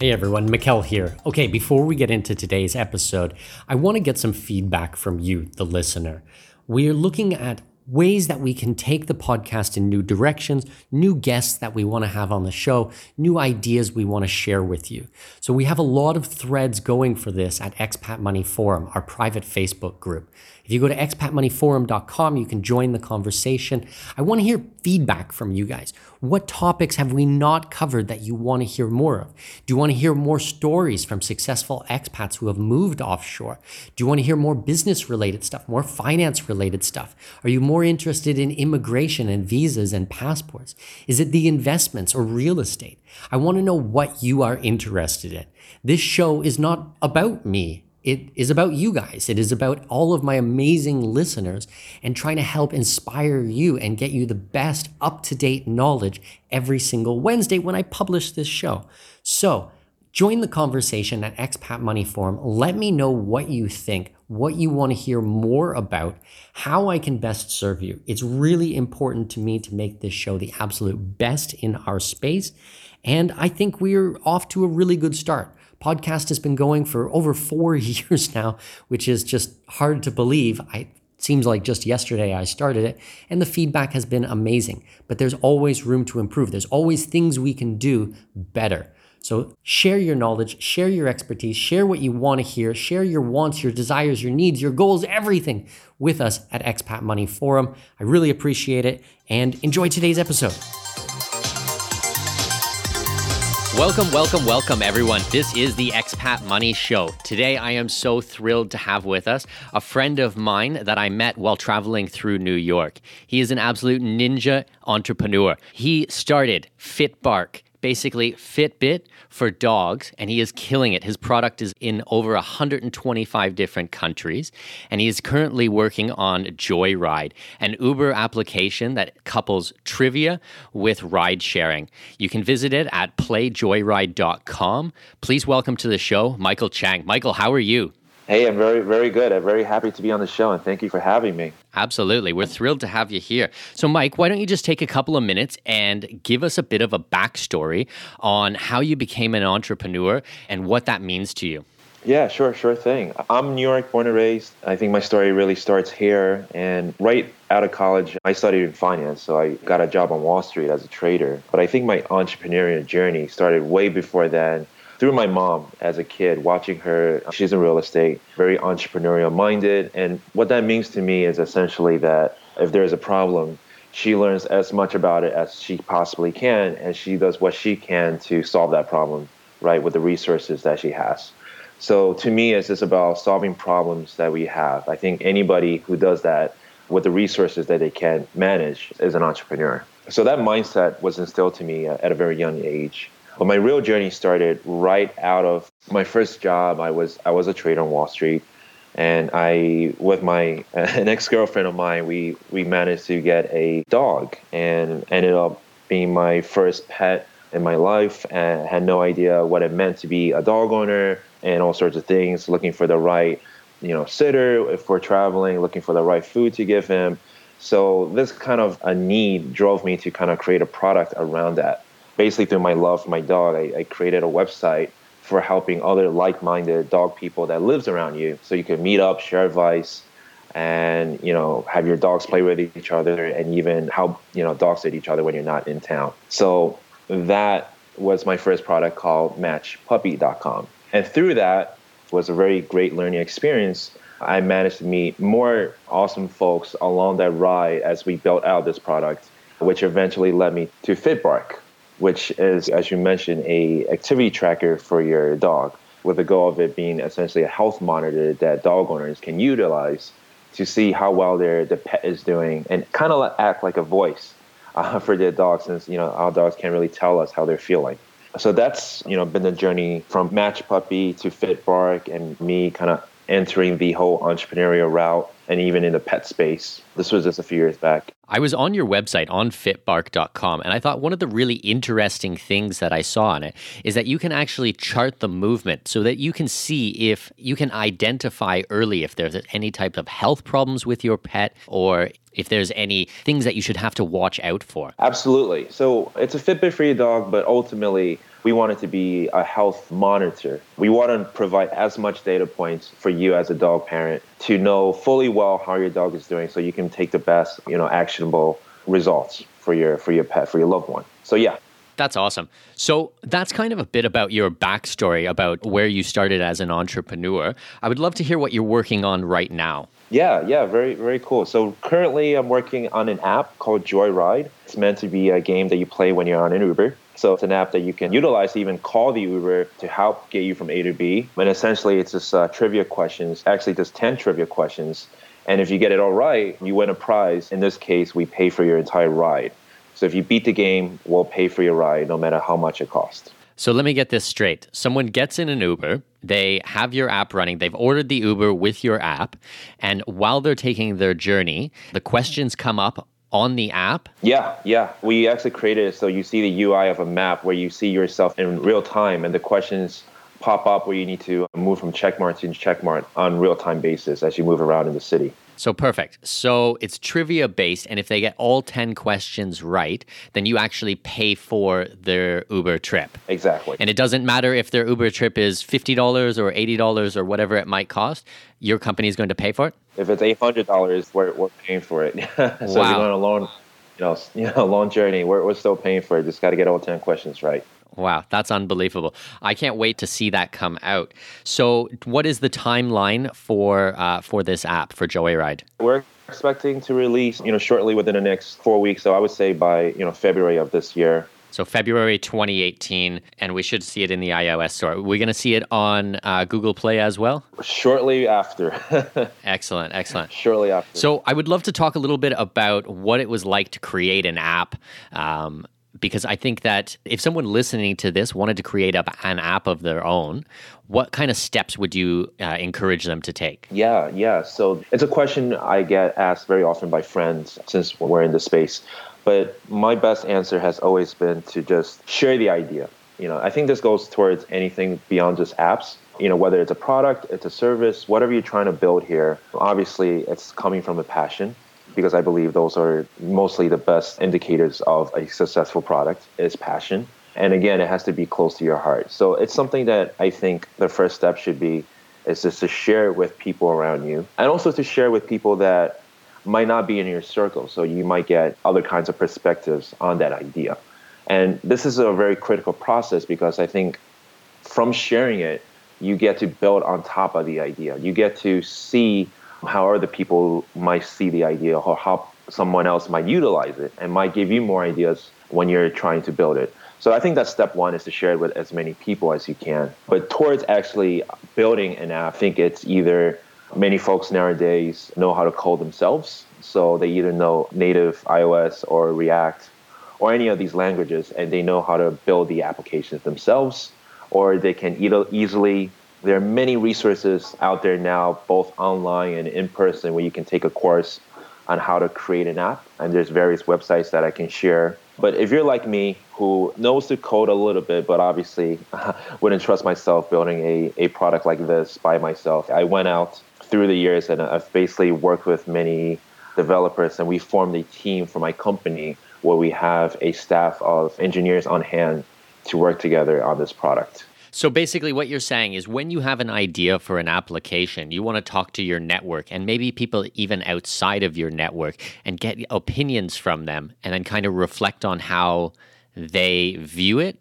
Hey everyone, Mikkel here. Okay, before we get into today's episode, I want to get some feedback from you, the listener. We are looking at ways that we can take the podcast in new directions, new guests that we want to have on the show, new ideas we want to share with you. So we have a lot of threads going for this at Expat Money Forum, our private Facebook group. If you go to expatmoneyforum.com, you can join the conversation. I want to hear feedback from you guys. What topics have we not covered that you want to hear more of? Do you want to hear more stories from successful expats who have moved offshore? Do you want to hear more business related stuff, more finance related stuff? Are you more interested in immigration and visas and passports? Is it the investments or real estate? I want to know what you are interested in. This show is not about me it is about you guys. It is about all of my amazing listeners and trying to help inspire you and get you the best up to date knowledge every single Wednesday when I publish this show. So, join the conversation at Expat Money Forum. Let me know what you think, what you want to hear more about, how I can best serve you. It's really important to me to make this show the absolute best in our space. And I think we're off to a really good start podcast has been going for over four years now, which is just hard to believe. I seems like just yesterday I started it, and the feedback has been amazing. But there's always room to improve. There's always things we can do better. So share your knowledge, share your expertise, share what you want to hear, share your wants, your desires, your needs, your goals, everything with us at Expat Money Forum. I really appreciate it and enjoy today's episode. Welcome, welcome, welcome, everyone. This is the Expat Money Show. Today, I am so thrilled to have with us a friend of mine that I met while traveling through New York. He is an absolute ninja entrepreneur. He started FitBark basically Fitbit for dogs, and he is killing it. His product is in over 125 different countries, and he is currently working on Joyride, an Uber application that couples trivia with ride sharing. You can visit it at playjoyride.com. Please welcome to the show, Michael Chiang. Michael, how are you? Hey, I'm very, very good. I'm very happy to be on the show, and thank you for having me. Absolutely. We're thrilled to have you here. So, Mike, why don't you just take a couple of minutes and give us a bit of a backstory on how you became an entrepreneur and what that means to you? Yeah, sure, sure thing. I'm New York born and raised. I think my story really starts here. And right out of college, I studied in finance. So I got a job on Wall Street as a trader. But I think my entrepreneurial journey started way before then through my mom as a kid, watching her. She's in real estate, very entrepreneurial minded. And what that means to me is essentially that if there's a problem, she learns as much about it as she possibly can, and she does what she can to solve that problem, right, with the resources that she has. So to me, it's just about solving problems that we have. I think anybody who does that with the resources that they can manage is an entrepreneur. So that mindset was instilled to me at a very young age. But my real journey started right out of my first job. I was I was a trader on Wall Street, and I with my an ex girlfriend of mine, we we managed to get a dog, and ended up being my first pet in my life. And had no idea what it meant to be a dog owner and all sorts of things. Looking for the right you know sitter if we're traveling, looking for the right food to give him. So this kind of a need drove me to kind of create a product around that basically through my love for my dog, I, I created a website for helping other like-minded dog people that lives around you. So you can meet up share advice and you know have your dogs play with each other and even help you know dogs at each other when you're not in town. So that was my first product called matchpuppy.com and through that was a very great learning experience. I managed to meet more awesome folks along that ride as we built out this product which eventually led me to fitbark which is as you mentioned a activity tracker for your dog with the goal of it being essentially a health monitor that dog owners can utilize to see how well their the pet is doing and kind of act like a voice uh, for their dog since you know our dogs can't really tell us how they're feeling so that's you know been the journey from match puppy to Fit Bark, and me kind of entering the whole entrepreneurial route and even in the pet space. This was just a few years back. I was on your website on fitbark.com and I thought one of the really interesting things that I saw on it is that you can actually chart the movement so that you can see if you can identify early if there's any type of health problems with your pet or if there's any things that you should have to watch out for. Absolutely. So it's a Fitbit for your dog, but ultimately we want it to be a health monitor. We want to provide as much data points for you as a dog parent to know fully well how your dog is doing so you can take the best, you know, actionable results for your for your pet, for your loved one. So yeah. That's awesome. So that's kind of a bit about your backstory about where you started as an entrepreneur. I would love to hear what you're working on right now. Yeah, yeah, very, very cool. So currently, I'm working on an app called Joyride. It's meant to be a game that you play when you're on an Uber. So it's an app that you can utilize to even call the Uber to help get you from A to B. And essentially, it's just uh, trivia questions, actually, just 10 trivia questions. And if you get it all right, you win a prize. In this case, we pay for your entire ride. So if you beat the game, we'll pay for your ride no matter how much it costs. So let me get this straight. Someone gets in an Uber, they have your app running, they've ordered the Uber with your app, and while they're taking their journey, the questions come up on the app? Yeah, yeah. We actually created it so you see the UI of a map where you see yourself in real time and the questions pop up where you need to move from checkmark to checkmark on real time basis as you move around in the city. So perfect. So it's trivia based, and if they get all 10 questions right, then you actually pay for their Uber trip. Exactly. And it doesn't matter if their Uber trip is $50 or $80 or whatever it might cost, your company is going to pay for it? If it's $800, we're, we're paying for it. so wow. you're on a long, you know, you know, long journey, we're, we're still paying for it. Just got to get all 10 questions right. Wow, that's unbelievable. I can't wait to see that come out. So, what is the timeline for uh, for this app for Joyride? We're expecting to release, you know, shortly within the next four weeks. So I would say by you know February of this year. So February 2018, and we should see it in the iOS store. We're going to see it on uh, Google Play as well. Shortly after. excellent, excellent. Shortly after. So I would love to talk a little bit about what it was like to create an app. Um, because I think that if someone listening to this wanted to create up an app of their own, what kind of steps would you uh, encourage them to take? Yeah, yeah. So it's a question I get asked very often by friends since we're in the space. But my best answer has always been to just share the idea. You know, I think this goes towards anything beyond just apps. You know, whether it's a product, it's a service, whatever you're trying to build here, obviously it's coming from a passion because I believe those are mostly the best indicators of a successful product is passion. And again, it has to be close to your heart. So it's something that I think the first step should be is just to share it with people around you and also to share with people that might not be in your circle. So you might get other kinds of perspectives on that idea. And this is a very critical process because I think from sharing it, you get to build on top of the idea. You get to see how other people might see the idea or how someone else might utilize it and might give you more ideas when you're trying to build it. So I think that step one is to share it with as many people as you can. But towards actually building an app, I think it's either many folks nowadays know how to code themselves. So they either know native iOS or React or any of these languages and they know how to build the applications themselves or they can either easily there are many resources out there now, both online and in person, where you can take a course on how to create an app. And there's various websites that I can share. But if you're like me, who knows the code a little bit, but obviously wouldn't trust myself building a, a product like this by myself, I went out through the years and I've basically worked with many developers and we formed a team for my company where we have a staff of engineers on hand to work together on this product. So basically, what you're saying is when you have an idea for an application, you want to talk to your network and maybe people even outside of your network and get opinions from them and then kind of reflect on how they view it.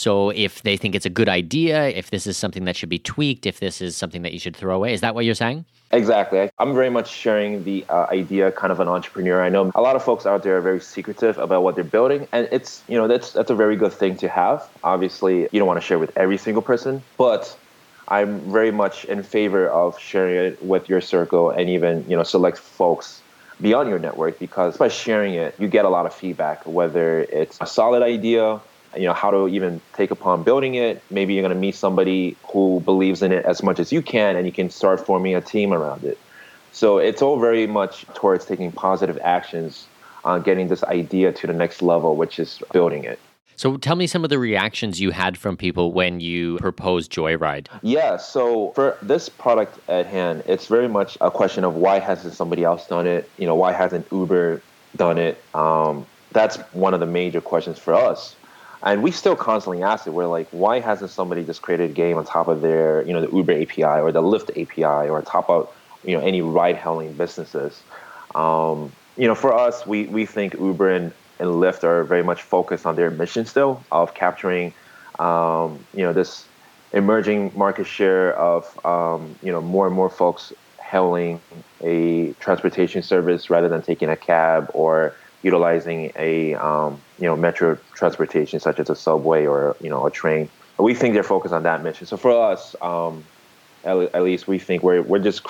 So if they think it's a good idea, if this is something that should be tweaked, if this is something that you should throw away, is that what you're saying? Exactly. I'm very much sharing the uh, idea, kind of an entrepreneur. I know a lot of folks out there are very secretive about what they're building, and it's you know that's that's a very good thing to have. Obviously, you don't want to share with every single person, but I'm very much in favor of sharing it with your circle and even you know select folks beyond your network because by sharing it, you get a lot of feedback, whether it's a solid idea you know how to even take upon building it maybe you're going to meet somebody who believes in it as much as you can and you can start forming a team around it so it's all very much towards taking positive actions on getting this idea to the next level which is building it so tell me some of the reactions you had from people when you proposed Joyride. Yeah, so for this product at hand, it's very much a question of why hasn't somebody else done it? You know, why hasn't Uber done it? Um, that's one of the major questions for us and we still constantly ask it. We're like, why hasn't somebody just created a game on top of their, you know, the Uber API or the Lyft API or on top of, you know, any ride-hailing businesses? Um, you know, for us, we we think Uber and, and Lyft are very much focused on their mission still of capturing, um, you know, this emerging market share of, um, you know, more and more folks hailing a transportation service rather than taking a cab or utilizing a um, you know metro transportation such as a subway or you know a train. We think they're focused on that mission. So for us, um, at, at, least we think we're we're just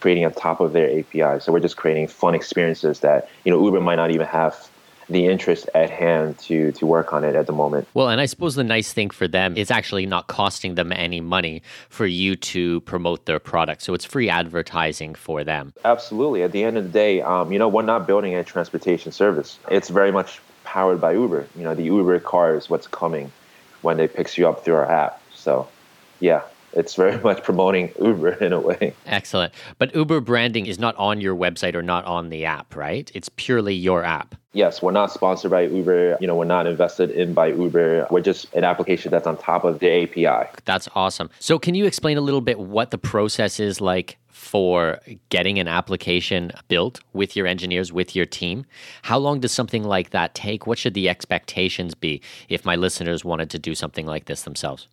creating on top of their API. So we're just creating fun experiences that you know Uber might not even have the interest at hand to to work on it at the moment. Well, and I suppose the nice thing for them is actually not costing them any money for you to promote their product. So it's free advertising for them. Absolutely. At the end of the day, um, you know, we're not building a transportation service. It's very much powered by Uber. You know, the Uber car is what's coming when they picks you up through our app. So, yeah, it's very much promoting Uber in a way. Excellent. But Uber branding is not on your website or not on the app, right? It's purely your app. Yes, we're not sponsored by Uber. You know, we're not invested in by Uber. We're just an application that's on top of the API. That's awesome. So, can you explain a little bit what the process is like for getting an application built with your engineers, with your team? How long does something like that take? What should the expectations be if my listeners wanted to do something like this themselves?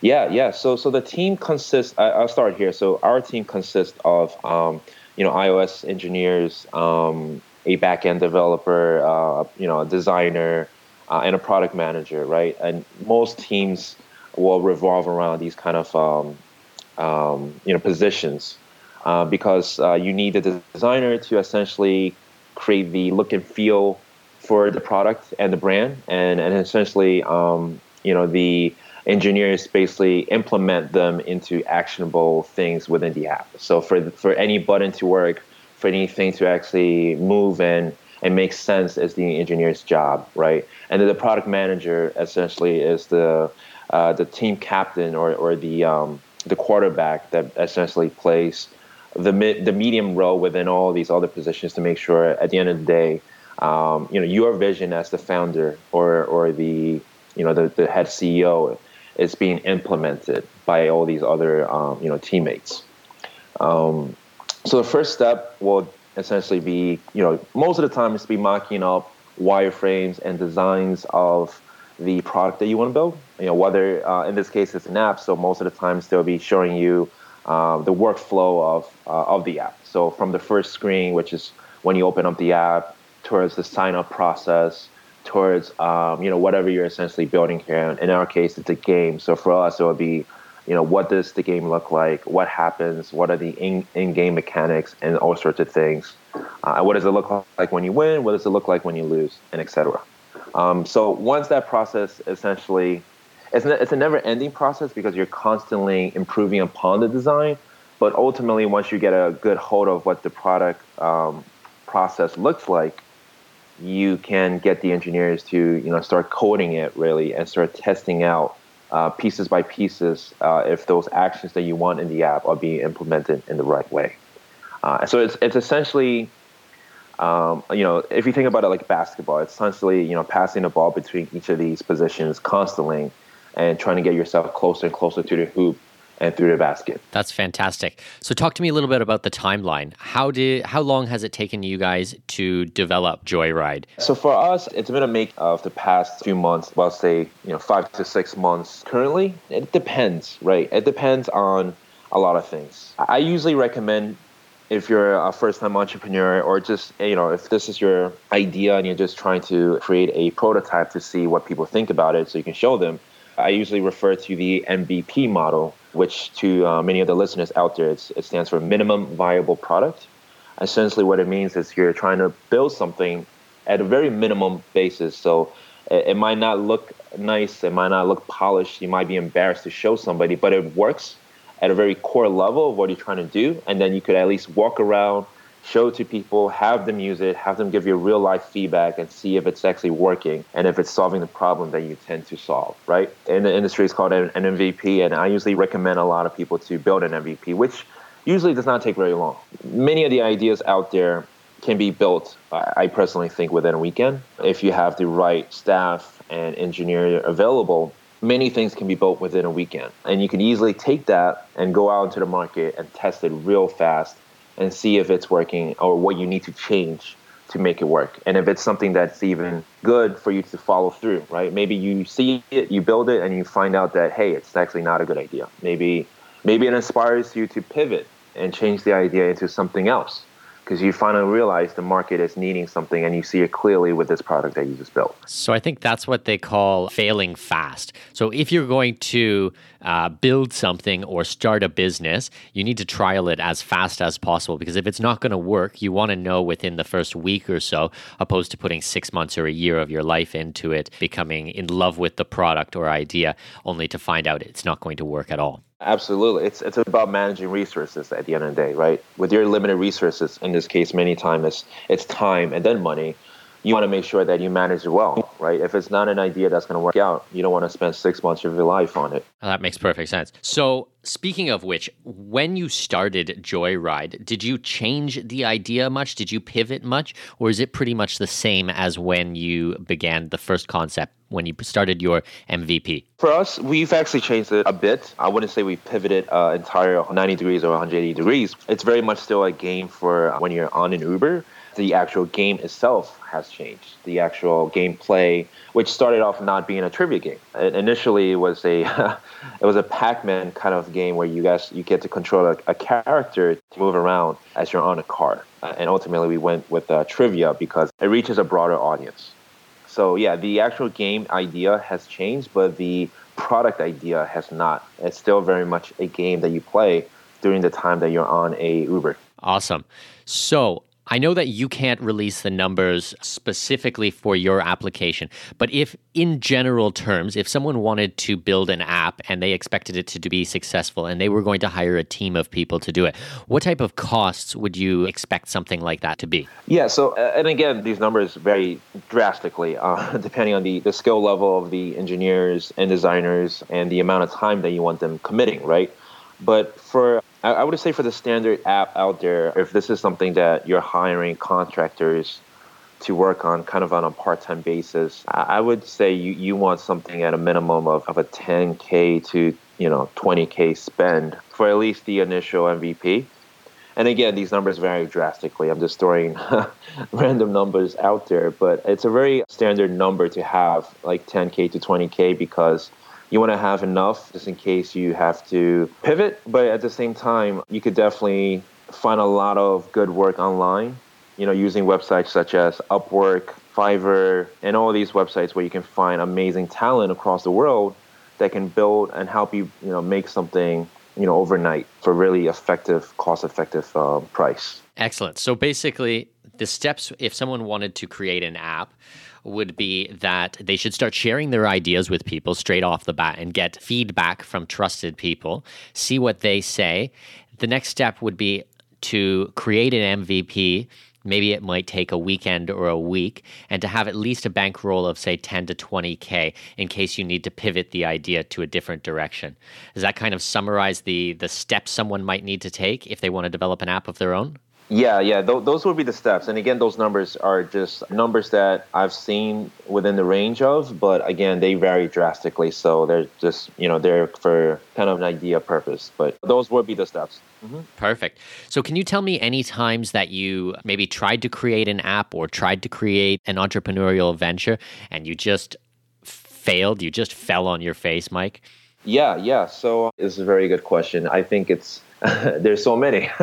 Yeah, yeah. So, so the team consists. I, will start here. So, our team consists of, um, you know, iOS engineers, um, a backend developer, uh, you know, a designer, uh, and a product manager, right? And most teams will revolve around these kind of, um, um you know, positions uh, because uh, you need the designer to essentially create the look and feel for the product and the brand, and and essentially, um, you know, the engineers basically implement them into actionable things within the app. So for for any button to work, for anything to actually move and and make sense is the engineer's job, right? And then the product manager essentially is the uh, the team captain or or the um, the quarterback that essentially plays the the medium role within all these other positions to make sure at the end of the day, um, you know, your vision as the founder or or the you know the, the head CEO is being implemented by all these other um, you know teammates. Um, so the first step will essentially be you know most of the time it's to be mocking up wireframes and designs of the product that you want to build. You know whether uh, in this case it's an app, so most of the times they'll be showing you uh, the workflow of uh, of the app. So from the first screen, which is when you open up the app, towards the sign up process, towards um, you know whatever you're essentially building here. In our case, it's a game. So for us, it would be you know what does the game look like? What happens? What are the in, in-game mechanics and all sorts of things? Uh, what does it look like when you win? What does it look like when you lose? And etc. Um, so once that process essentially, it's, ne- it's a never-ending process because you're constantly improving upon the design. But ultimately, once you get a good hold of what the product um, process looks like, you can get the engineers to you know start coding it really and start testing out uh, pieces by pieces uh, if those actions that you want in the app are being implemented in the right way. Uh, so it's it's essentially um, you know if you think about it like basketball, it's essentially you know passing the ball between each of these positions constantly. and trying to get yourself closer and closer to the hoop and through the basket. That's fantastic. So talk to me a little bit about the timeline. How did how long has it taken you guys to develop Joyride? So for us, it's been a make of the past few months, well say, you know, 5 to 6 months. Currently, it depends, right? It depends on a lot of things. I usually recommend if you're a first-time entrepreneur or just you know if this is your idea and you're just trying to create a prototype to see what people think about it so you can show them i usually refer to the mvp model which to uh, many of the listeners out there, it stands for minimum viable product. Essentially, what it means is you're trying to build something at a very minimum basis. So it, it might not look nice, it might not look polished, you might be embarrassed to show somebody, but it works at a very core level of what you're trying to do. And then you could at least walk around show to people, have them use it, have them give you real life feedback and see if it's actually working and if it's solving the problem that you tend to solve, right? In the industry, it's called an, MVP, and I usually recommend a lot of people to build an MVP, which usually does not take very long. Many of the ideas out there can be built, I personally think, within a weekend. If you have the right staff and engineer available, many things can be built within a weekend. And you can easily take that and go out into the market and test it real fast and see if it's working or what you need to change to make it work. And if it's something that's even good for you to follow through, right? Maybe you see it, you build it, and you find out that hey, it's actually not a good idea. Maybe maybe it inspires you to pivot and change the idea into something else because you finally realize the market is needing something and you see it clearly with this product that you just built. So I think that's what they call failing fast. So if you're going to uh, build something or start a business, you need to trial it as fast as possible because if it's not going to work, you want to know within the first week or so, opposed to putting six months or a year of your life into it, becoming in love with the product or idea, only to find out it's not going to work at all. Absolutely. It's it's about managing resources at the end of the day, right? With your limited resources, in this case, many times it's, it's time and then money. You want to make sure that you manage it well, right? If it's not an idea that's going to work out, you don't want to spend six months of your life on it. that makes perfect sense. So, speaking of which, when you started Joyride, did you change the idea much? Did you pivot much? Or is it pretty much the same as when you began the first concept when you started your MVP? For us, we've actually changed it a bit. I wouldn't say we pivoted uh, entire 90 degrees or 180 degrees. It's very much still a game for when you're on an Uber. The actual game itself has changed. The actual gameplay, which started off not being a trivia game. It initially, was a it was a Pac-Man kind of game where you guys you get to control a, a character to move around as you're on a car. And ultimately, we went with uh, trivia because it reaches a broader audience. So yeah, the actual game idea has changed, but the product idea has not. It's still very much a game that you play during the time that you're on a Uber. Awesome. So I know that you can't release the numbers specifically for your application, but if, in general terms, if someone wanted to build an app and they expected it to be successful and they were going to hire a team of people to do it, what type of costs would you expect something like that to be? Yeah, so, uh, and again, these numbers vary drastically uh, depending on the, the skill level of the engineers and designers and the amount of time that you want them committing, right? But for I would say for the standard app out there, if this is something that you're hiring contractors to work on kind of on a part-time basis, I would say you, you want something at a minimum of, of a 10K to, you know, 20K spend for at least the initial MVP. And again, these numbers vary drastically. I'm just throwing random numbers out there, but it's a very standard number to have like 10K to 20K because you want to have enough just in case you have to pivot. But at the same time, you could definitely find a lot of good work online, you know, using websites such as Upwork, Fiverr, and all these websites where you can find amazing talent across the world that can build and help you, you know, make something, you know, overnight for really effective, cost-effective uh, price. Excellent. So basically, the steps if someone wanted to create an app would be that they should start sharing their ideas with people straight off the bat and get feedback from trusted people, see what they say. The next step would be to create an MVP. Maybe it might take a weekend or a week, and to have at least a bankroll of, say, 10 to 20K in case you need to pivot the idea to a different direction. Does that kind of summarize the, the steps someone might need to take if they want to develop an app of their own? Yeah, yeah, th- those would be the steps. And again, those numbers are just numbers that I've seen within the range of, but again, they vary drastically. So they're just, you know, they're for kind of an idea purpose. But those would be the steps. Mm-hmm. Perfect. So, can you tell me any times that you maybe tried to create an app or tried to create an entrepreneurial venture and you just failed? You just fell on your face, Mike? Yeah, yeah. So, it's a very good question. I think it's There's so many.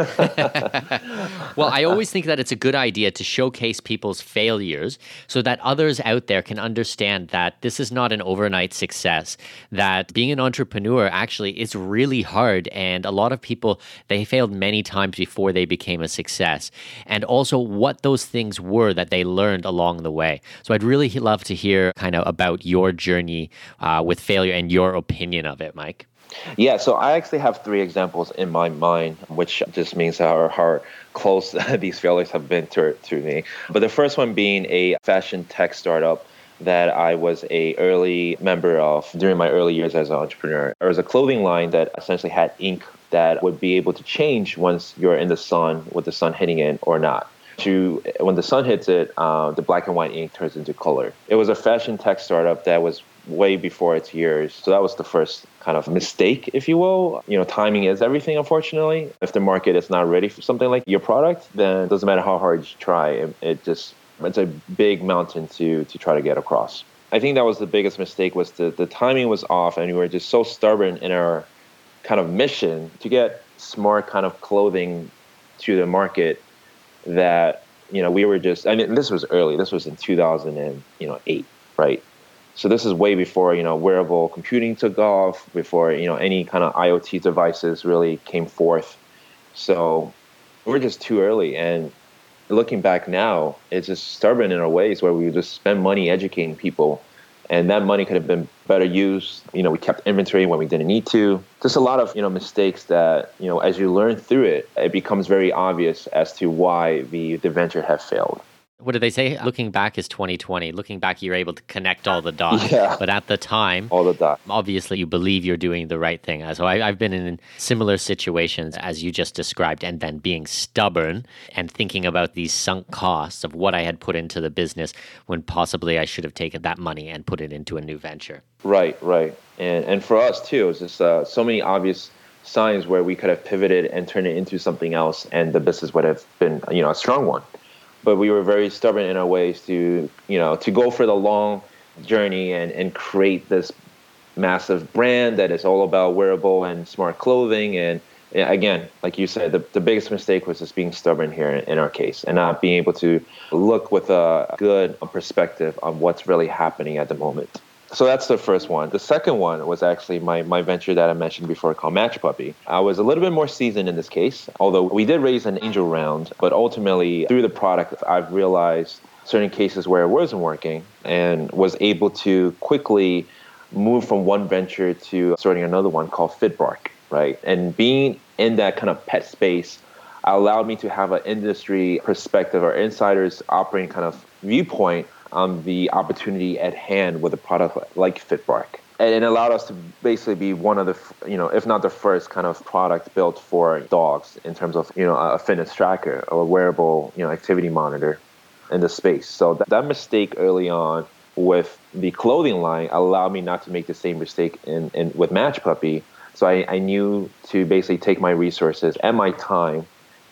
well, I always think that it's a good idea to showcase people's failures so that others out there can understand that this is not an overnight success, that being an entrepreneur actually is really hard. And a lot of people, they failed many times before they became a success. And also what those things were that they learned along the way. So I'd really love to hear kind of about your journey uh, with failure and your opinion of it, Mike. Yeah, so I actually have three examples in my mind, which just means how, how close these failures have been to, to me. But the first one being a fashion tech startup that I was a early member of during my early years as an entrepreneur. There was a clothing line that essentially had ink that would be able to change once you're in the sun with the sun hitting it or not. To when the sun hits it, uh, the black and white ink turns into color. It was a fashion tech startup that was way before its years. So that was the first kind of mistake, if you will. You know, timing is everything, unfortunately. If the market is not ready for something like your product, then it doesn't matter how hard you try. It, it just it's a big mountain to to try to get across. I think that was the biggest mistake was the, the timing was off and we were just so stubborn in our kind of mission to get smart kind of clothing to the market that you know we were just I mean this was early this was in 2000 and you know 8 right so this is way before you know wearable computing took off, before you know any kind of IoT devices really came forth. So we're just too early. And looking back now, it's just stubborn in our ways where we just spend money educating people, and that money could have been better used. You know, we kept inventory when we didn't need to. Just a lot of you know mistakes that you know as you learn through it, it becomes very obvious as to why the the venture have failed what did they say? Looking back is 2020. Looking back, you're able to connect all the dots. Yeah. But at the time, all the dots. Obviously, you believe you're doing the right thing. So I, have been in similar situations as you just described, and then being stubborn and thinking about these sunk costs of what I had put into the business when possibly I should have taken that money and put it into a new venture. Right, right. And and for us too, it's just uh, so many obvious signs where we could have pivoted and turned it into something else, and the business would have been you know a strong one but we were very stubborn in our ways to you know to go for the long journey and and create this massive brand that is all about wearable and smart clothing. And again like you said the, the biggest mistake was just being stubborn here in, in our case and not being able to look with a good perspective on what's really happening at the moment so that's the first one. The second one was actually my, my venture that I mentioned before called Match Puppy. I was a little bit more seasoned in this case, although we did raise an angel round, but ultimately through the product, I've realized certain cases where it wasn't working and was able to quickly move from one venture to starting another one called FitBark, right? And being in that kind of pet space allowed me to have an industry perspective or insiders operating kind of viewpoint on the opportunity at hand with a product like FitBark. And it allowed us to basically be one of the, you know, if not the first kind of product built for dogs in terms of, you know, a fitness tracker or a wearable, you know, activity monitor in the space. So that, that mistake early on with the clothing line allowed me not to make the same mistake in, in with Match Puppy. So I, I knew to basically take my resources and my time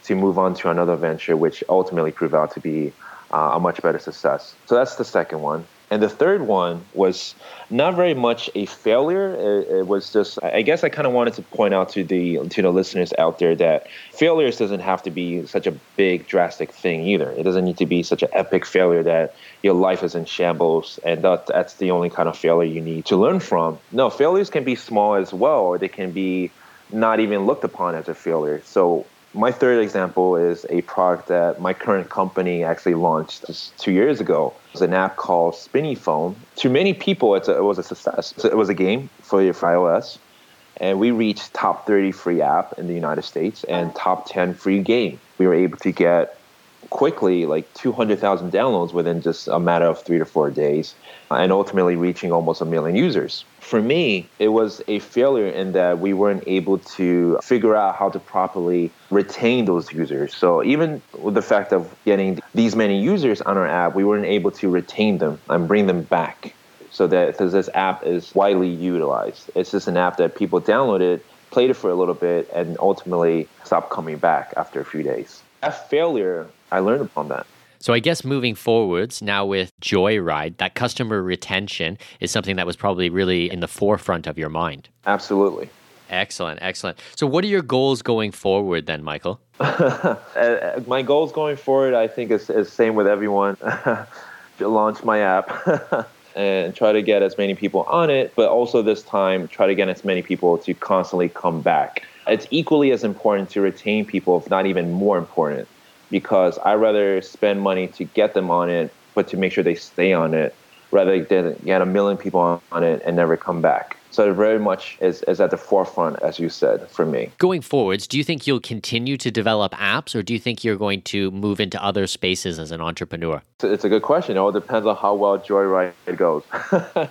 to move on to another venture, which ultimately proved out to be uh, a much better success. So that's the second one. And the third one was not very much a failure. It, it was just, I guess, I kind of wanted to point out to the to the listeners out there that failures doesn't have to be such a big, drastic thing either. It doesn't need to be such an epic failure that your life is in shambles and that that's the only kind of failure you need to learn from. No, failures can be small as well, or they can be not even looked upon as a failure. So my third example is a product that my current company actually launched just two years ago. It's an app called Spinny Phone. To many people, a, it was a success. It was a game for, for iOS, and we reached top 30 free app in the United States and top 10 free game. We were able to get quickly like 200,000 downloads within just a matter of three to four days, uh, and ultimately reaching almost a million users. For me, it was a failure in that we weren't able to figure out how to properly retain those users. So even with the fact of getting these many users on our app, we weren't able to retain them and bring them back. So that because this app is widely utilized, it's just an app that people downloaded, played it for a little bit, and ultimately stopped coming back after a few days. That failure, I learned upon that. So I guess moving forwards now with Joyride, that customer retention is something that was probably really in the forefront of your mind. Absolutely. Excellent, excellent. So what are your goals going forward then, Michael? Uh, my goals going forward, I think, is, is same with everyone. launch my app and try to get as many people on it, but also this time try to get as many people to constantly come back. It's equally as important to retain people, if not even more important because I rather spend money to get them on it, but to make sure they stay on it, rather than get a million people on it and never come back. So it very much is, is at the forefront, as you said, for me. Going forwards, do you think you'll continue to develop apps or do you think you're going to move into other spaces as an entrepreneur? It's a good question. It all depends on how well Joyride goes.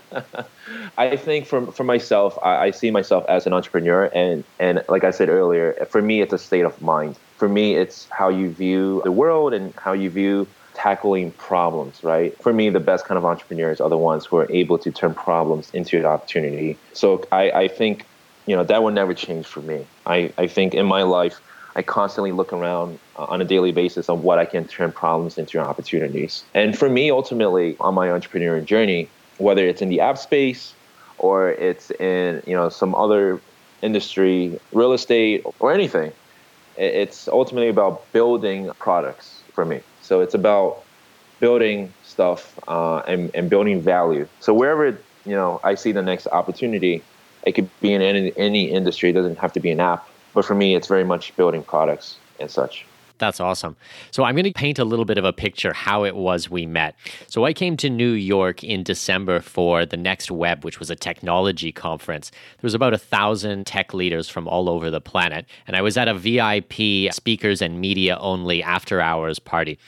I think for, for myself, I, I see myself as an entrepreneur. And, and like I said earlier, for me, it's a state of mind. For me, it's how you view the world and how you view tackling problems, right? For me, the best kind of entrepreneurs are the ones who are able to turn problems into an opportunity. So I, I think, you know, that will never change for me. I, I think in my life, I constantly look around uh, on a daily basis on what I can turn problems into opportunities. And for me, ultimately, on my entrepreneurial journey, whether it's in the app space or it's in, you know, some other industry, real estate or anything, it's ultimately about building products for me. So it's about building stuff uh, and, and building value. So wherever you know I see the next opportunity, it could be in any, any industry. It doesn't have to be an app. But for me, it's very much building products and such. That's awesome. So I'm going to paint a little bit of a picture how it was we met. So I came to New York in December for the Next Web, which was a technology conference. There was about a thousand tech leaders from all over the planet, and I was at a VIP speakers and media only after hours party.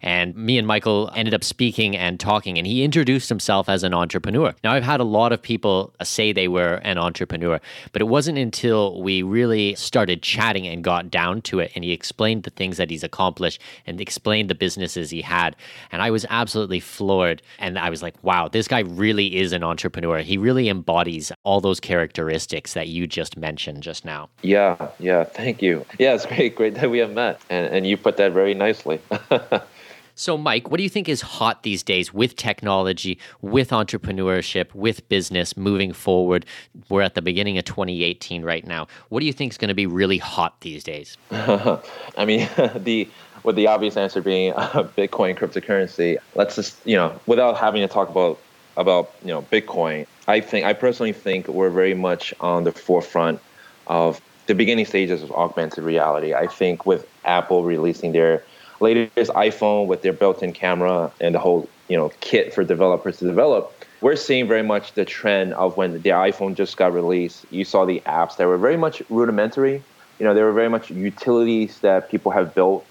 And me and Michael ended up speaking and talking, and he introduced himself as an entrepreneur. Now I've had a lot of people say they were an entrepreneur, but it wasn't until we really started chatting and got down to it, and he explained the things things that he's accomplished and explained the businesses he had. And I was absolutely floored. And I was like, wow, this guy really is an entrepreneur. He really embodies all those characteristics that you just mentioned just now. Yeah, yeah. Thank you. Yeah, it's great. Great that we have met. And, and you put that very nicely. So, Mike, what do you think is hot these days with technology, with entrepreneurship, with business moving forward? We're at the beginning of 2018 right now. What do you think is going to be really hot these days? I mean, the with the obvious answer being uh, Bitcoin cryptocurrency. Let's just you know, without having to talk about about you know Bitcoin, I think I personally think we're very much on the forefront of the beginning stages of augmented reality. I think with Apple releasing their latest iPhone with their built-in camera and the whole you know kit for developers to develop, we're seeing very much the trend of when the iPhone just got released. You saw the apps that were very much rudimentary. You know, they were very much utilities that people have built.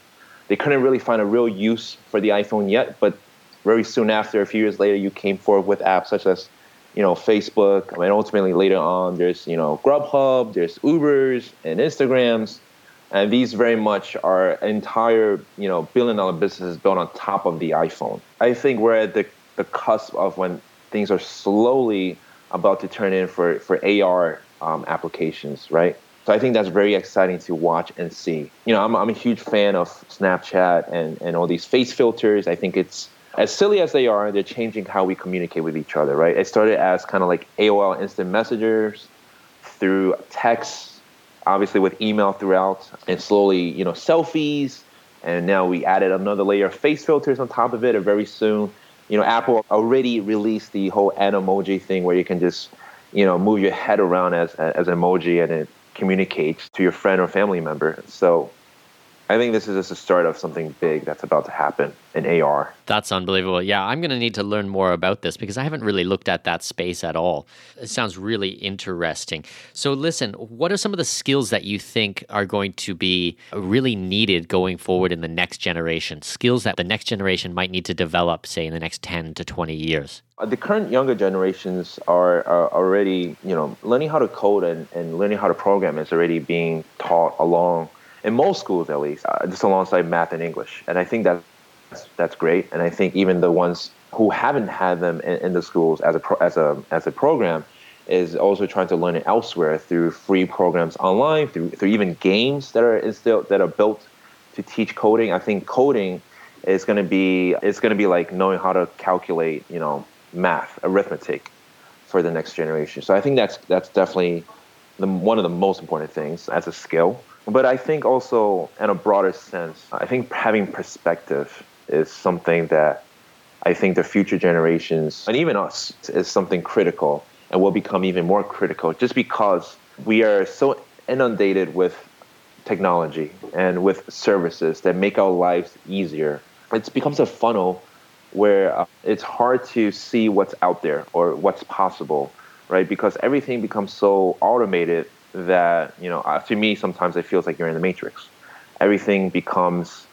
They couldn't really find a real use for the iPhone yet, but very soon after, a few years later, you came forward with apps such as, you know, Facebook, I and mean, ultimately later on, there's you know Grubhub, there's Ubers and Instagrams and these very much are entire, you know, billion dollar businesses built on top of the iPhone. I think we're at the, the cusp of when things are slowly about to turn in for, for AR um, applications, right? So I think that's very exciting to watch and see. You know, I'm, I'm a huge fan of Snapchat and, and all these face filters. I think it's as silly as they are, they're changing how we communicate with each other, right? It started as kind of like AOL instant messengers through text obviously with email throughout and slowly, you know, selfies. And now we added another layer of face filters on top of it. And very soon, you know, Apple already released the whole Animoji thing where you can just, you know, move your head around as, as an emoji and it communicates to your friend or family member. So I think this is just a start of something big that's about to happen in AR. That's unbelievable. Yeah, I'm going to need to learn more about this because I haven't really looked at that space at all. It sounds really interesting. So, listen, what are some of the skills that you think are going to be really needed going forward in the next generation? Skills that the next generation might need to develop, say, in the next 10 to 20 years? Uh, the current younger generations are, are already, you know, learning how to code and, and learning how to program is already being taught along in most schools at least, uh, just alongside math and English. And I think that that's, that's great. And I think even the ones who haven't had them in, in the schools as a pro, as a as a program is also trying to learn it elsewhere through free programs online, through through even games that are instilled that are built to teach coding. I think coding is going to be it's going to be like knowing how to calculate, you know, math, arithmetic for the next generation. So I think that's that's definitely the, one of the most important things as a skill. But I think also, in a broader sense, I think having perspective is something that I think the future generations and even us is something critical and will become even more critical just because we are so inundated with technology and with services that make our lives easier. It becomes a funnel where uh, it's hard to see what's out there or what's possible, right? Because everything becomes so automated that you know uh, to me sometimes it feels like you're in the matrix. Everything becomes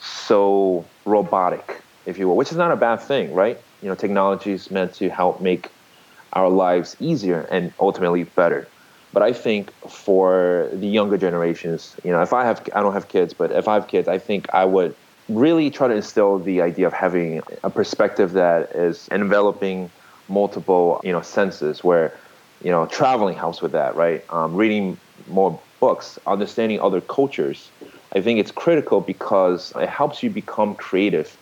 so robotic if you will which is not a bad thing right? You know technology is meant to help make our lives easier and ultimately better. But i think for the younger generations you know if i have i don't have kids but if i have kids i think i would really try to instill the idea of having a perspective that is enveloping multiple you know senses where you know, traveling helps with that, right? Um, reading more books, understanding other cultures. I think it's critical because it helps you become creative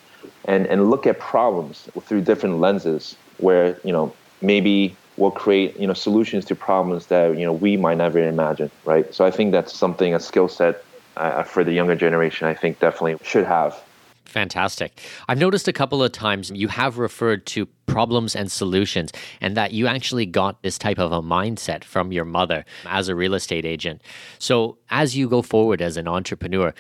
and, and look at problems through different lenses where, you know, maybe will create, you know, solutions to problems that, you know, we might never imagine, right? So I think that's something, a skill set uh, for the younger generation, I think definitely should have. Fantastic. I've noticed a couple of times you have referred to problems and solutions, and that you actually got this type of a mindset from your mother as a real estate agent. So, as you go forward as an entrepreneur,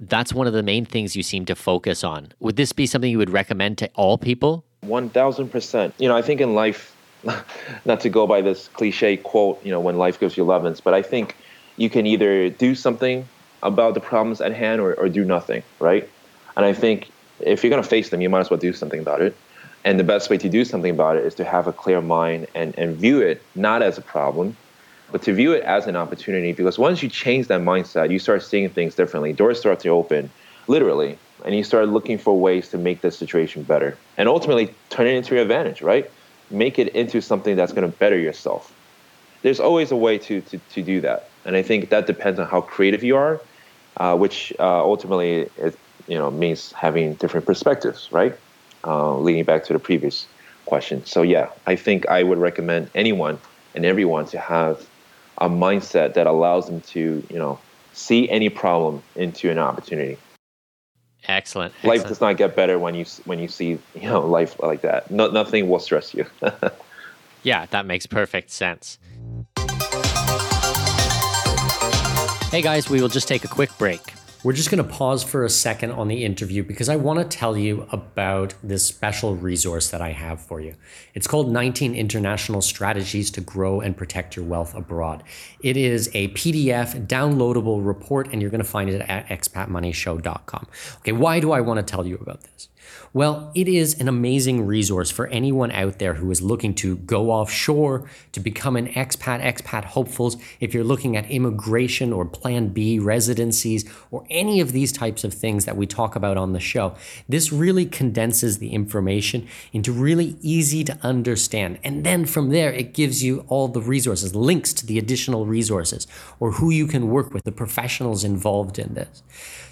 that's one of the main things you seem to focus on. Would this be something you would recommend to all people? 1000%. You know, I think in life, not to go by this cliche quote, you know, when life gives you lemons, but I think you can either do something about the problems at hand or, or do nothing, right? And I think if you're going to face them, you might as well do something about it. And the best way to do something about it is to have a clear mind and, and view it not as a problem, but to view it as an opportunity. Because once you change that mindset, you start seeing things differently. Doors start to open, literally, and you start looking for ways to make the situation better and ultimately turn it into your advantage, right? Make it into something that's going to better yourself. There's always a way to, to, to do that. And I think that depends on how creative you are, uh, which uh, ultimately is you know means having different perspectives, right? Uh, leading back to the previous question. So yeah, I think I would recommend anyone and everyone to have a mindset that allows them to you know see any problem into an opportunity. Excellent. Life Excellent. does not get better when you when you see you know life like that. No, nothing will stress you. yeah, that makes perfect sense. Hey guys, we will just take a quick break. We're just going to pause for a second on the interview because I want to tell you about this special resource that I have for you. It's called 19 International Strategies to Grow and Protect Your Wealth Abroad. It is a PDF downloadable report, and you're going to find it at expatmoneyshow.com. Okay, why do I want to tell you about this? Well, it is an amazing resource for anyone out there who is looking to go offshore, to become an expat, expat hopefuls. If you're looking at immigration or Plan B residencies or any of these types of things that we talk about on the show, this really condenses the information into really easy to understand. And then from there, it gives you all the resources, links to the additional resources, or who you can work with, the professionals involved in this.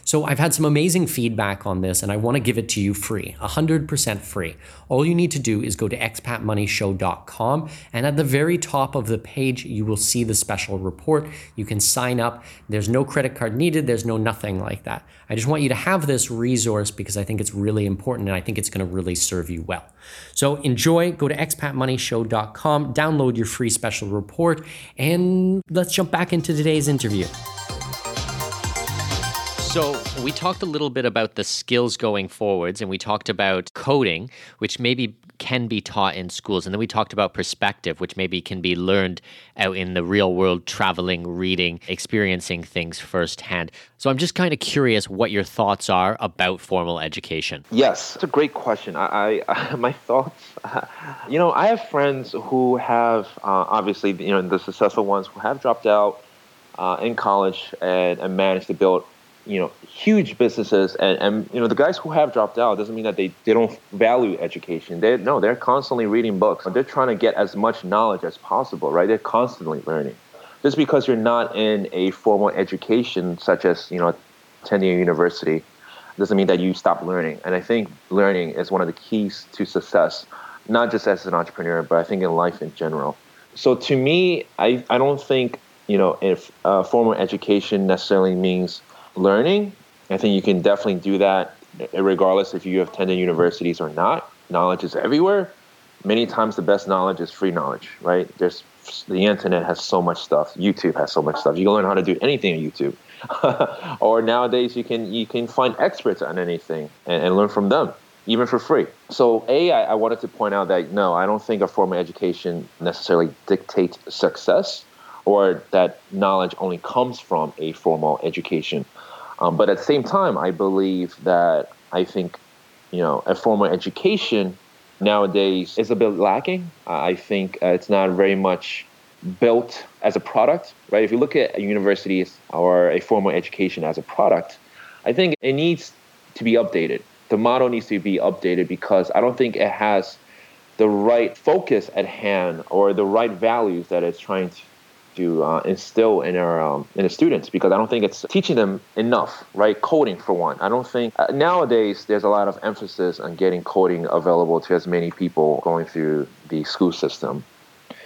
So I've had some amazing feedback on this, and I want to give it to you free, 100% free. All you need to do is go to expatmoneyshow.com, and at the very top of the page, you will see the special report. You can sign up. There's no credit card needed, there's no nothing like that. I just want you to have this resource because I think it's really important and I think it's going to really serve you well. So enjoy, go to expatmoneyshow.com, download your free special report, and let's jump back into today's interview. So, we talked a little bit about the skills going forwards, and we talked about coding, which maybe can be taught in schools. And then we talked about perspective, which maybe can be learned out in the real world, traveling, reading, experiencing things firsthand. So, I'm just kind of curious what your thoughts are about formal education. Yes, it's a great question. I, I my thoughts. You know, I have friends who have uh, obviously, you know, the successful ones who have dropped out uh, in college and, and managed to build you know huge businesses and, and you know the guys who have dropped out doesn't mean that they, they don't value education. They no they're constantly reading books. They're trying to get as much knowledge as possible right? They're constantly learning. Just because you're not in a formal education such as you know attending a university doesn't mean that you stop learning. And i think learning is one of the keys to success not just as an entrepreneur but i think in life in general. So to me i, I don't think you know if uh, formal education necessarily means learning. I think you can definitely do that eh, regardless if you have attended universities or not. Knowledge is everywhere. Many times the best knowledge is free knowledge, right? There's the internet has so much stuff. YouTube has so much stuff. You can learn how to do anything on YouTube. or nowadays you can you can find experts on anything and, and learn from them, even for free. So a I, I wanted to point out that no, I don't think a formal education necessarily dictates success or that knowledge only comes from a formal education. Um, but at the same time, I believe that I think, you know, a formal education nowadays is a bit lacking. I think uh, it's not very much built as a product, right? If you look at universities or a formal education as a product, I think it needs to be updated. The model needs to be updated because I don't think it has the right focus at hand or the right values that it's trying to to uh, instill in our um, in the students because I don't think it's teaching them enough, right? Coding for one. I don't think uh, nowadays there's a lot of emphasis on getting coding available to as many people going through the school system.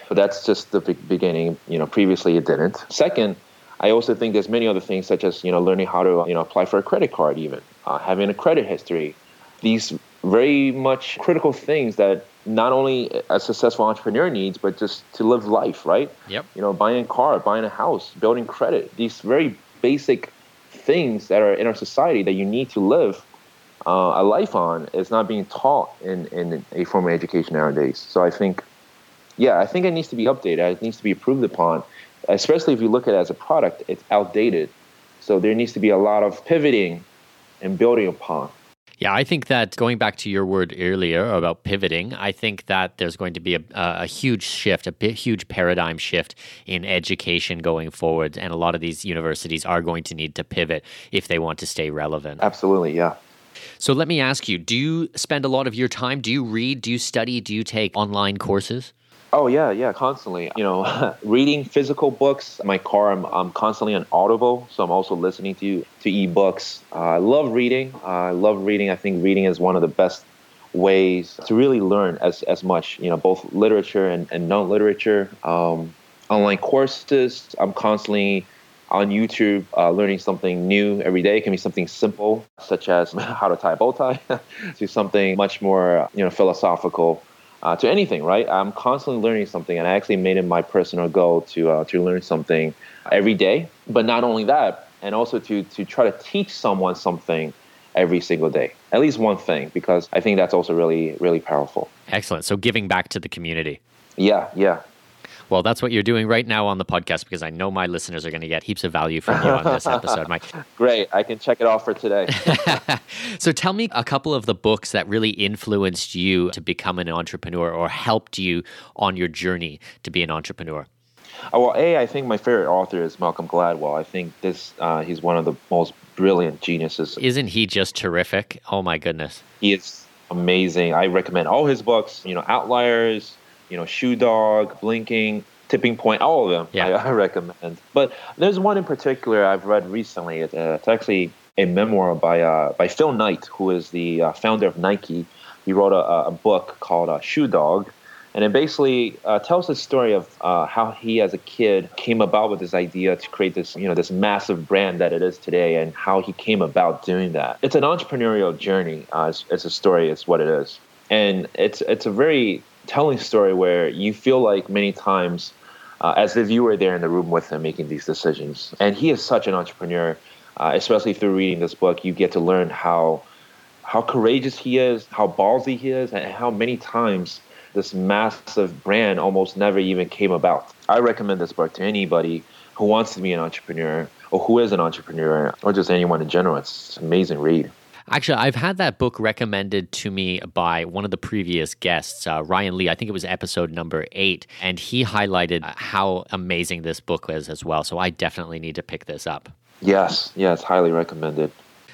But that's just the beginning. You know, previously it didn't. Second, I also think there's many other things such as you know learning how to you know apply for a credit card, even uh, having a credit history. These very much critical things that not only a successful entrepreneur needs, but just to live life, right? Yep. You know, buying a car, buying a house, building credit. These very basic things that are in our society that you need to live uh, a life on is not being taught in, in a formal education nowadays. So I think, yeah, I think it needs to be updated. It needs to be improved upon, especially if you look at it as a product, it's outdated. So there needs to be a lot of pivoting and building upon. Yeah, I think that going back to your word earlier about pivoting, I think that there's going to be a, a huge shift, a huge paradigm shift in education going forward. And a lot of these universities are going to need to pivot if they want to stay relevant. Absolutely, yeah. So let me ask you do you spend a lot of your time? Do you read? Do you study? Do you take online courses? Oh yeah, yeah, constantly. You know, reading physical books. My car, I'm, I'm constantly on Audible, so I'm also listening to to ebooks. Uh, I love reading. Uh, I love reading. I think reading is one of the best ways to really learn as as much. You know, both literature and, and non literature. Um, online courses. I'm constantly on YouTube uh, learning something new every day. It can be something simple, such as how to tie a bow tie, to something much more you know philosophical uh, to anything, right? I'm constantly learning something, and I actually made it my personal goal to uh, to learn something every day. But not only that, and also to to try to teach someone something every single day, at least one thing, because I think that's also really really powerful. Excellent. So giving back to the community. Yeah, yeah, well, that's what you're doing right now on the podcast because I know my listeners are going to get heaps of value from you on this episode, Mike. Great. I can check it off for today. so tell me a couple of the books that really influenced you to become an entrepreneur or helped you on your journey to be an entrepreneur. Uh, well, A, I think my favorite author is Malcolm Gladwell. I think this uh, he's one of the most brilliant geniuses. Isn't he just terrific? Oh my goodness. He is amazing. I recommend all his books, you know, Outliers, you know, Shoe Dog, Blinking, Tipping Point, all of them. Yeah. I, I recommend. But there's one in particular I've read recently. It's, uh, it's actually a memoir by uh, by Phil Knight, who is the uh, founder of Nike. He wrote a, a book called uh, Shoe Dog, and it basically uh, tells the story of uh, how he, as a kid, came about with this idea to create this, you know, this massive brand that it is today, and how he came about doing that. It's an entrepreneurial journey. it's, it's a story. It's what it is, and it's it's a very telling story where you feel like many times uh, as if you were there in the room with him making these decisions. And he is such an entrepreneur. uh, especially through reading this book, you get to learn how how courageous he is, how ballsy he is, and how many times this massive brand almost never even came about. I recommend this book to anybody who wants to be an entrepreneur or who is an entrepreneur or just anyone in general. It's an amazing read. Actually, I've had that book recommended to me by one of the previous guests, uh, Ryan Lee. I think it was episode number eight, and he highlighted how amazing this book is as well. So I definitely need to pick this up. Yes, yes, highly recommended.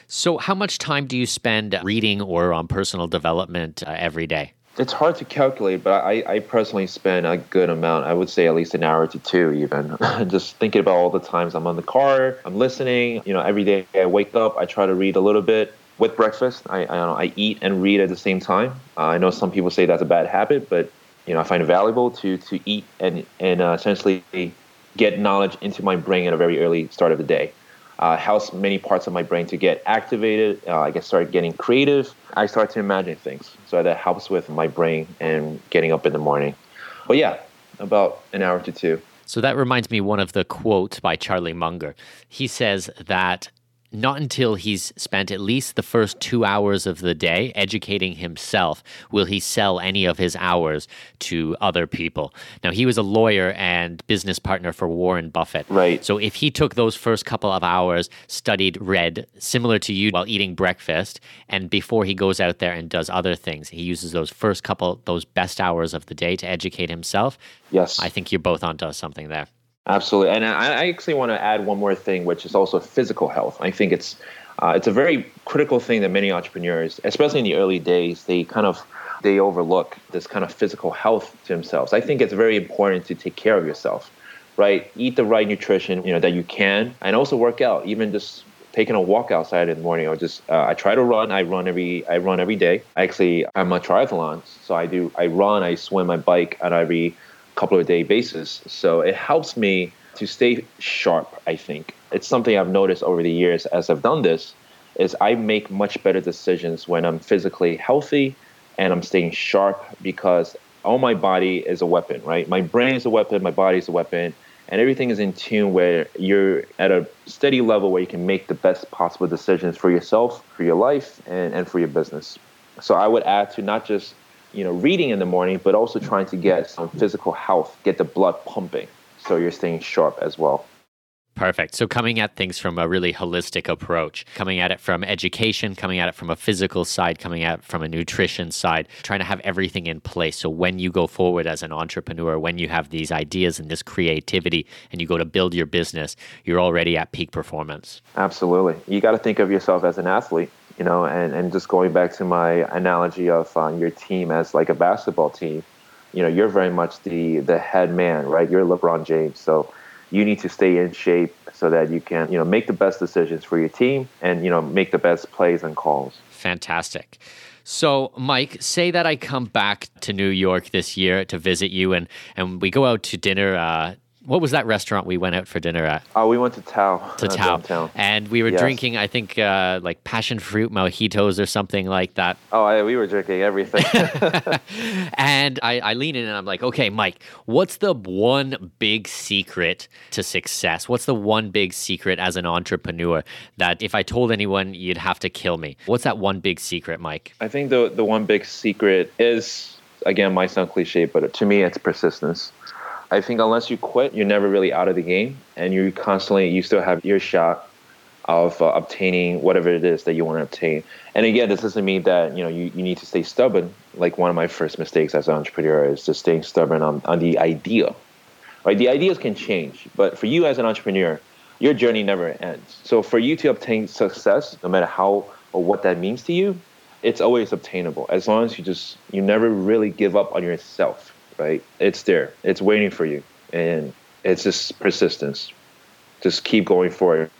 So, how much time do you spend reading or on personal development uh, every day? It's hard to calculate, but I, I personally spend a good amount. I would say at least an hour to two, even. Just thinking about all the times I'm on the car, I'm listening. You know, every day I wake up, I try to read a little bit with breakfast. I I, I eat and read at the same time. Uh, I know some people say that's a bad habit, but you know I find it valuable to to eat and and uh, essentially get knowledge into my brain at a very early start of the day. Uh, helps many parts of my brain to get activated. Uh, I get started getting creative. I start to imagine things, so that helps with my brain and getting up in the morning. But yeah, about an hour to two. So that reminds me one of the quotes by Charlie Munger. He says that not until he's spent at least the first two hours of the day educating himself will he sell any of his hours to other people. Now, he was a lawyer and business partner for Warren Buffett. Right. So, if he took those first couple of hours, studied, read, similar to you while eating breakfast, and before he goes out there and does other things, he uses those first couple, those best hours of the day to educate himself. Yes. I think you're both onto something there. Absolutely, and I, I actually want to add one more thing, which is also physical health. I think it's uh, it's a very critical thing that many entrepreneurs, especially in the early days, they kind of they overlook this kind of physical health to themselves. I think it's very important to take care of yourself, right? Eat the right nutrition, you know, that you can, and also work out. Even just taking a walk outside in the morning, or just uh, I try to run. I run every I run every day. I actually, I'm a triathlon, so I do I run, I swim, I bike on every couple of day basis. So it helps me to stay sharp, I think. It's something I've noticed over the years as I've done this is I make much better decisions when I'm physically healthy and I'm staying sharp because all my body is a weapon, right? My brain is a weapon, my body is a weapon, and everything is in tune where you're at a steady level where you can make the best possible decisions for yourself, for your life, and, and for your business. So I would add to not just you know, reading in the morning, but also trying to get some physical health, get the blood pumping, so you're staying sharp as well. Perfect. So, coming at things from a really holistic approach, coming at it from education, coming at it from a physical side, coming at it from a nutrition side, trying to have everything in place. So, when you go forward as an entrepreneur, when you have these ideas and this creativity and you go to build your business, you're already at peak performance. Absolutely. You got to think of yourself as an athlete you know, and, and just going back to my analogy of uh, your team as like a basketball team, you know, you're very much the the head man, right? You're LeBron James, so you need to stay in shape so that you can, you know, make the best decisions for your team and you know make the best plays and calls. Fantastic. So, Mike, say that I come back to New York this year to visit you, and and we go out to dinner. Uh, what was that restaurant we went out for dinner at? Oh, we went to Tao. To Tao. Downtown. And we were yes. drinking, I think, uh, like passion fruit mojitos or something like that. Oh, I, we were drinking everything. and I, I lean in and I'm like, okay, Mike, what's the one big secret to success? What's the one big secret as an entrepreneur that if I told anyone, you'd have to kill me? What's that one big secret, Mike? I think the, the one big secret is, again, might sound cliche, but to me, it's persistence. I think unless you quit, you're never really out of the game, and you constantly you still have your shot of uh, obtaining whatever it is that you want to obtain. And again, this doesn't mean that you know you, you need to stay stubborn. Like one of my first mistakes as an entrepreneur is just staying stubborn on, on the idea. Right, the ideas can change, but for you as an entrepreneur, your journey never ends. So for you to obtain success, no matter how or what that means to you, it's always obtainable as long as you just you never really give up on yourself right? It's there. It's waiting for you. And it's just persistence. Just keep going forward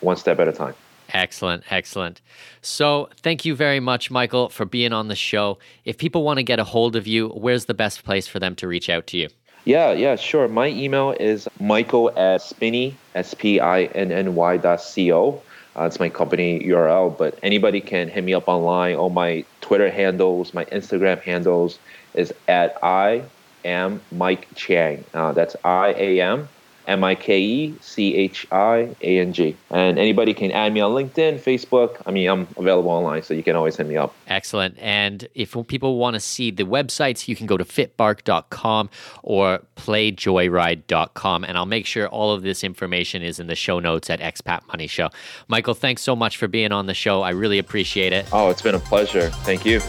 one step at a time. Excellent, excellent. So, thank you very much, Michael, for being on the show. If people want to get a hold of you, where's the best place for them to reach out to you? Yeah, yeah, sure. My email is michael at spinny, S P I N N Y dot C O. Uh, it's my company URL, but anybody can hit me up online. All my Twitter handles, my Instagram handles is at I am Mike Chiang. Uh, that's I A M M I K E C H I A N G. And anybody can add me on LinkedIn, Facebook. I mean, I'm available online, so you can always hit me up. Excellent. And if people want to see the websites, you can go to fitbark.com or playjoyride.com. And I'll make sure all of this information is in the show notes at Expat Money Show. Michael, thanks so much for being on the show. I really appreciate it. Oh, it's been a pleasure. Thank you.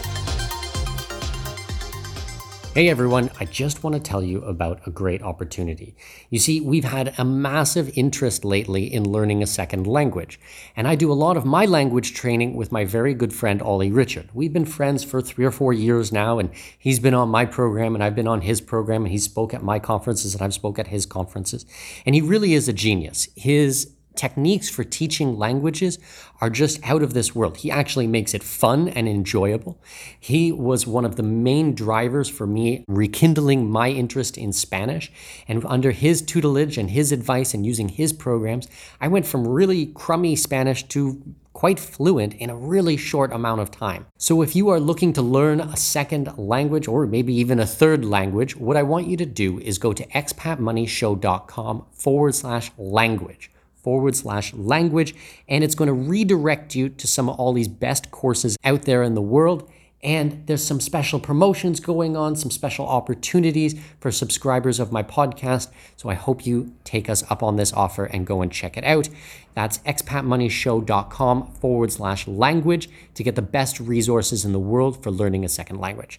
Hey everyone, I just want to tell you about a great opportunity. You see, we've had a massive interest lately in learning a second language, and I do a lot of my language training with my very good friend Olly Richard. We've been friends for three or four years now, and he's been on my program, and I've been on his program, and he spoke at my conferences, and I've spoke at his conferences, and he really is a genius. His techniques for teaching languages are just out of this world. He actually makes it fun and enjoyable. He was one of the main drivers for me rekindling my interest in Spanish. And under his tutelage and his advice and using his programs, I went from really crummy Spanish to quite fluent in a really short amount of time. So if you are looking to learn a second language or maybe even a third language, what I want you to do is go to expatmoneyshow.com forward slash language forward slash language, and it's going to redirect you to some of all these best courses out there in the world. And there's some special promotions going on, some special opportunities for subscribers of my podcast. So I hope you take us up on this offer and go and check it out. That's expatmoneyshow.com forward slash language to get the best resources in the world for learning a second language.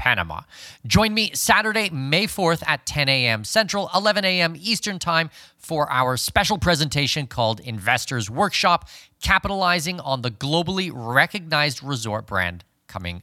Panama. Join me Saturday, May 4th at 10 a.m. Central, 11 a.m. Eastern Time for our special presentation called Investors Workshop, capitalizing on the globally recognized resort brand coming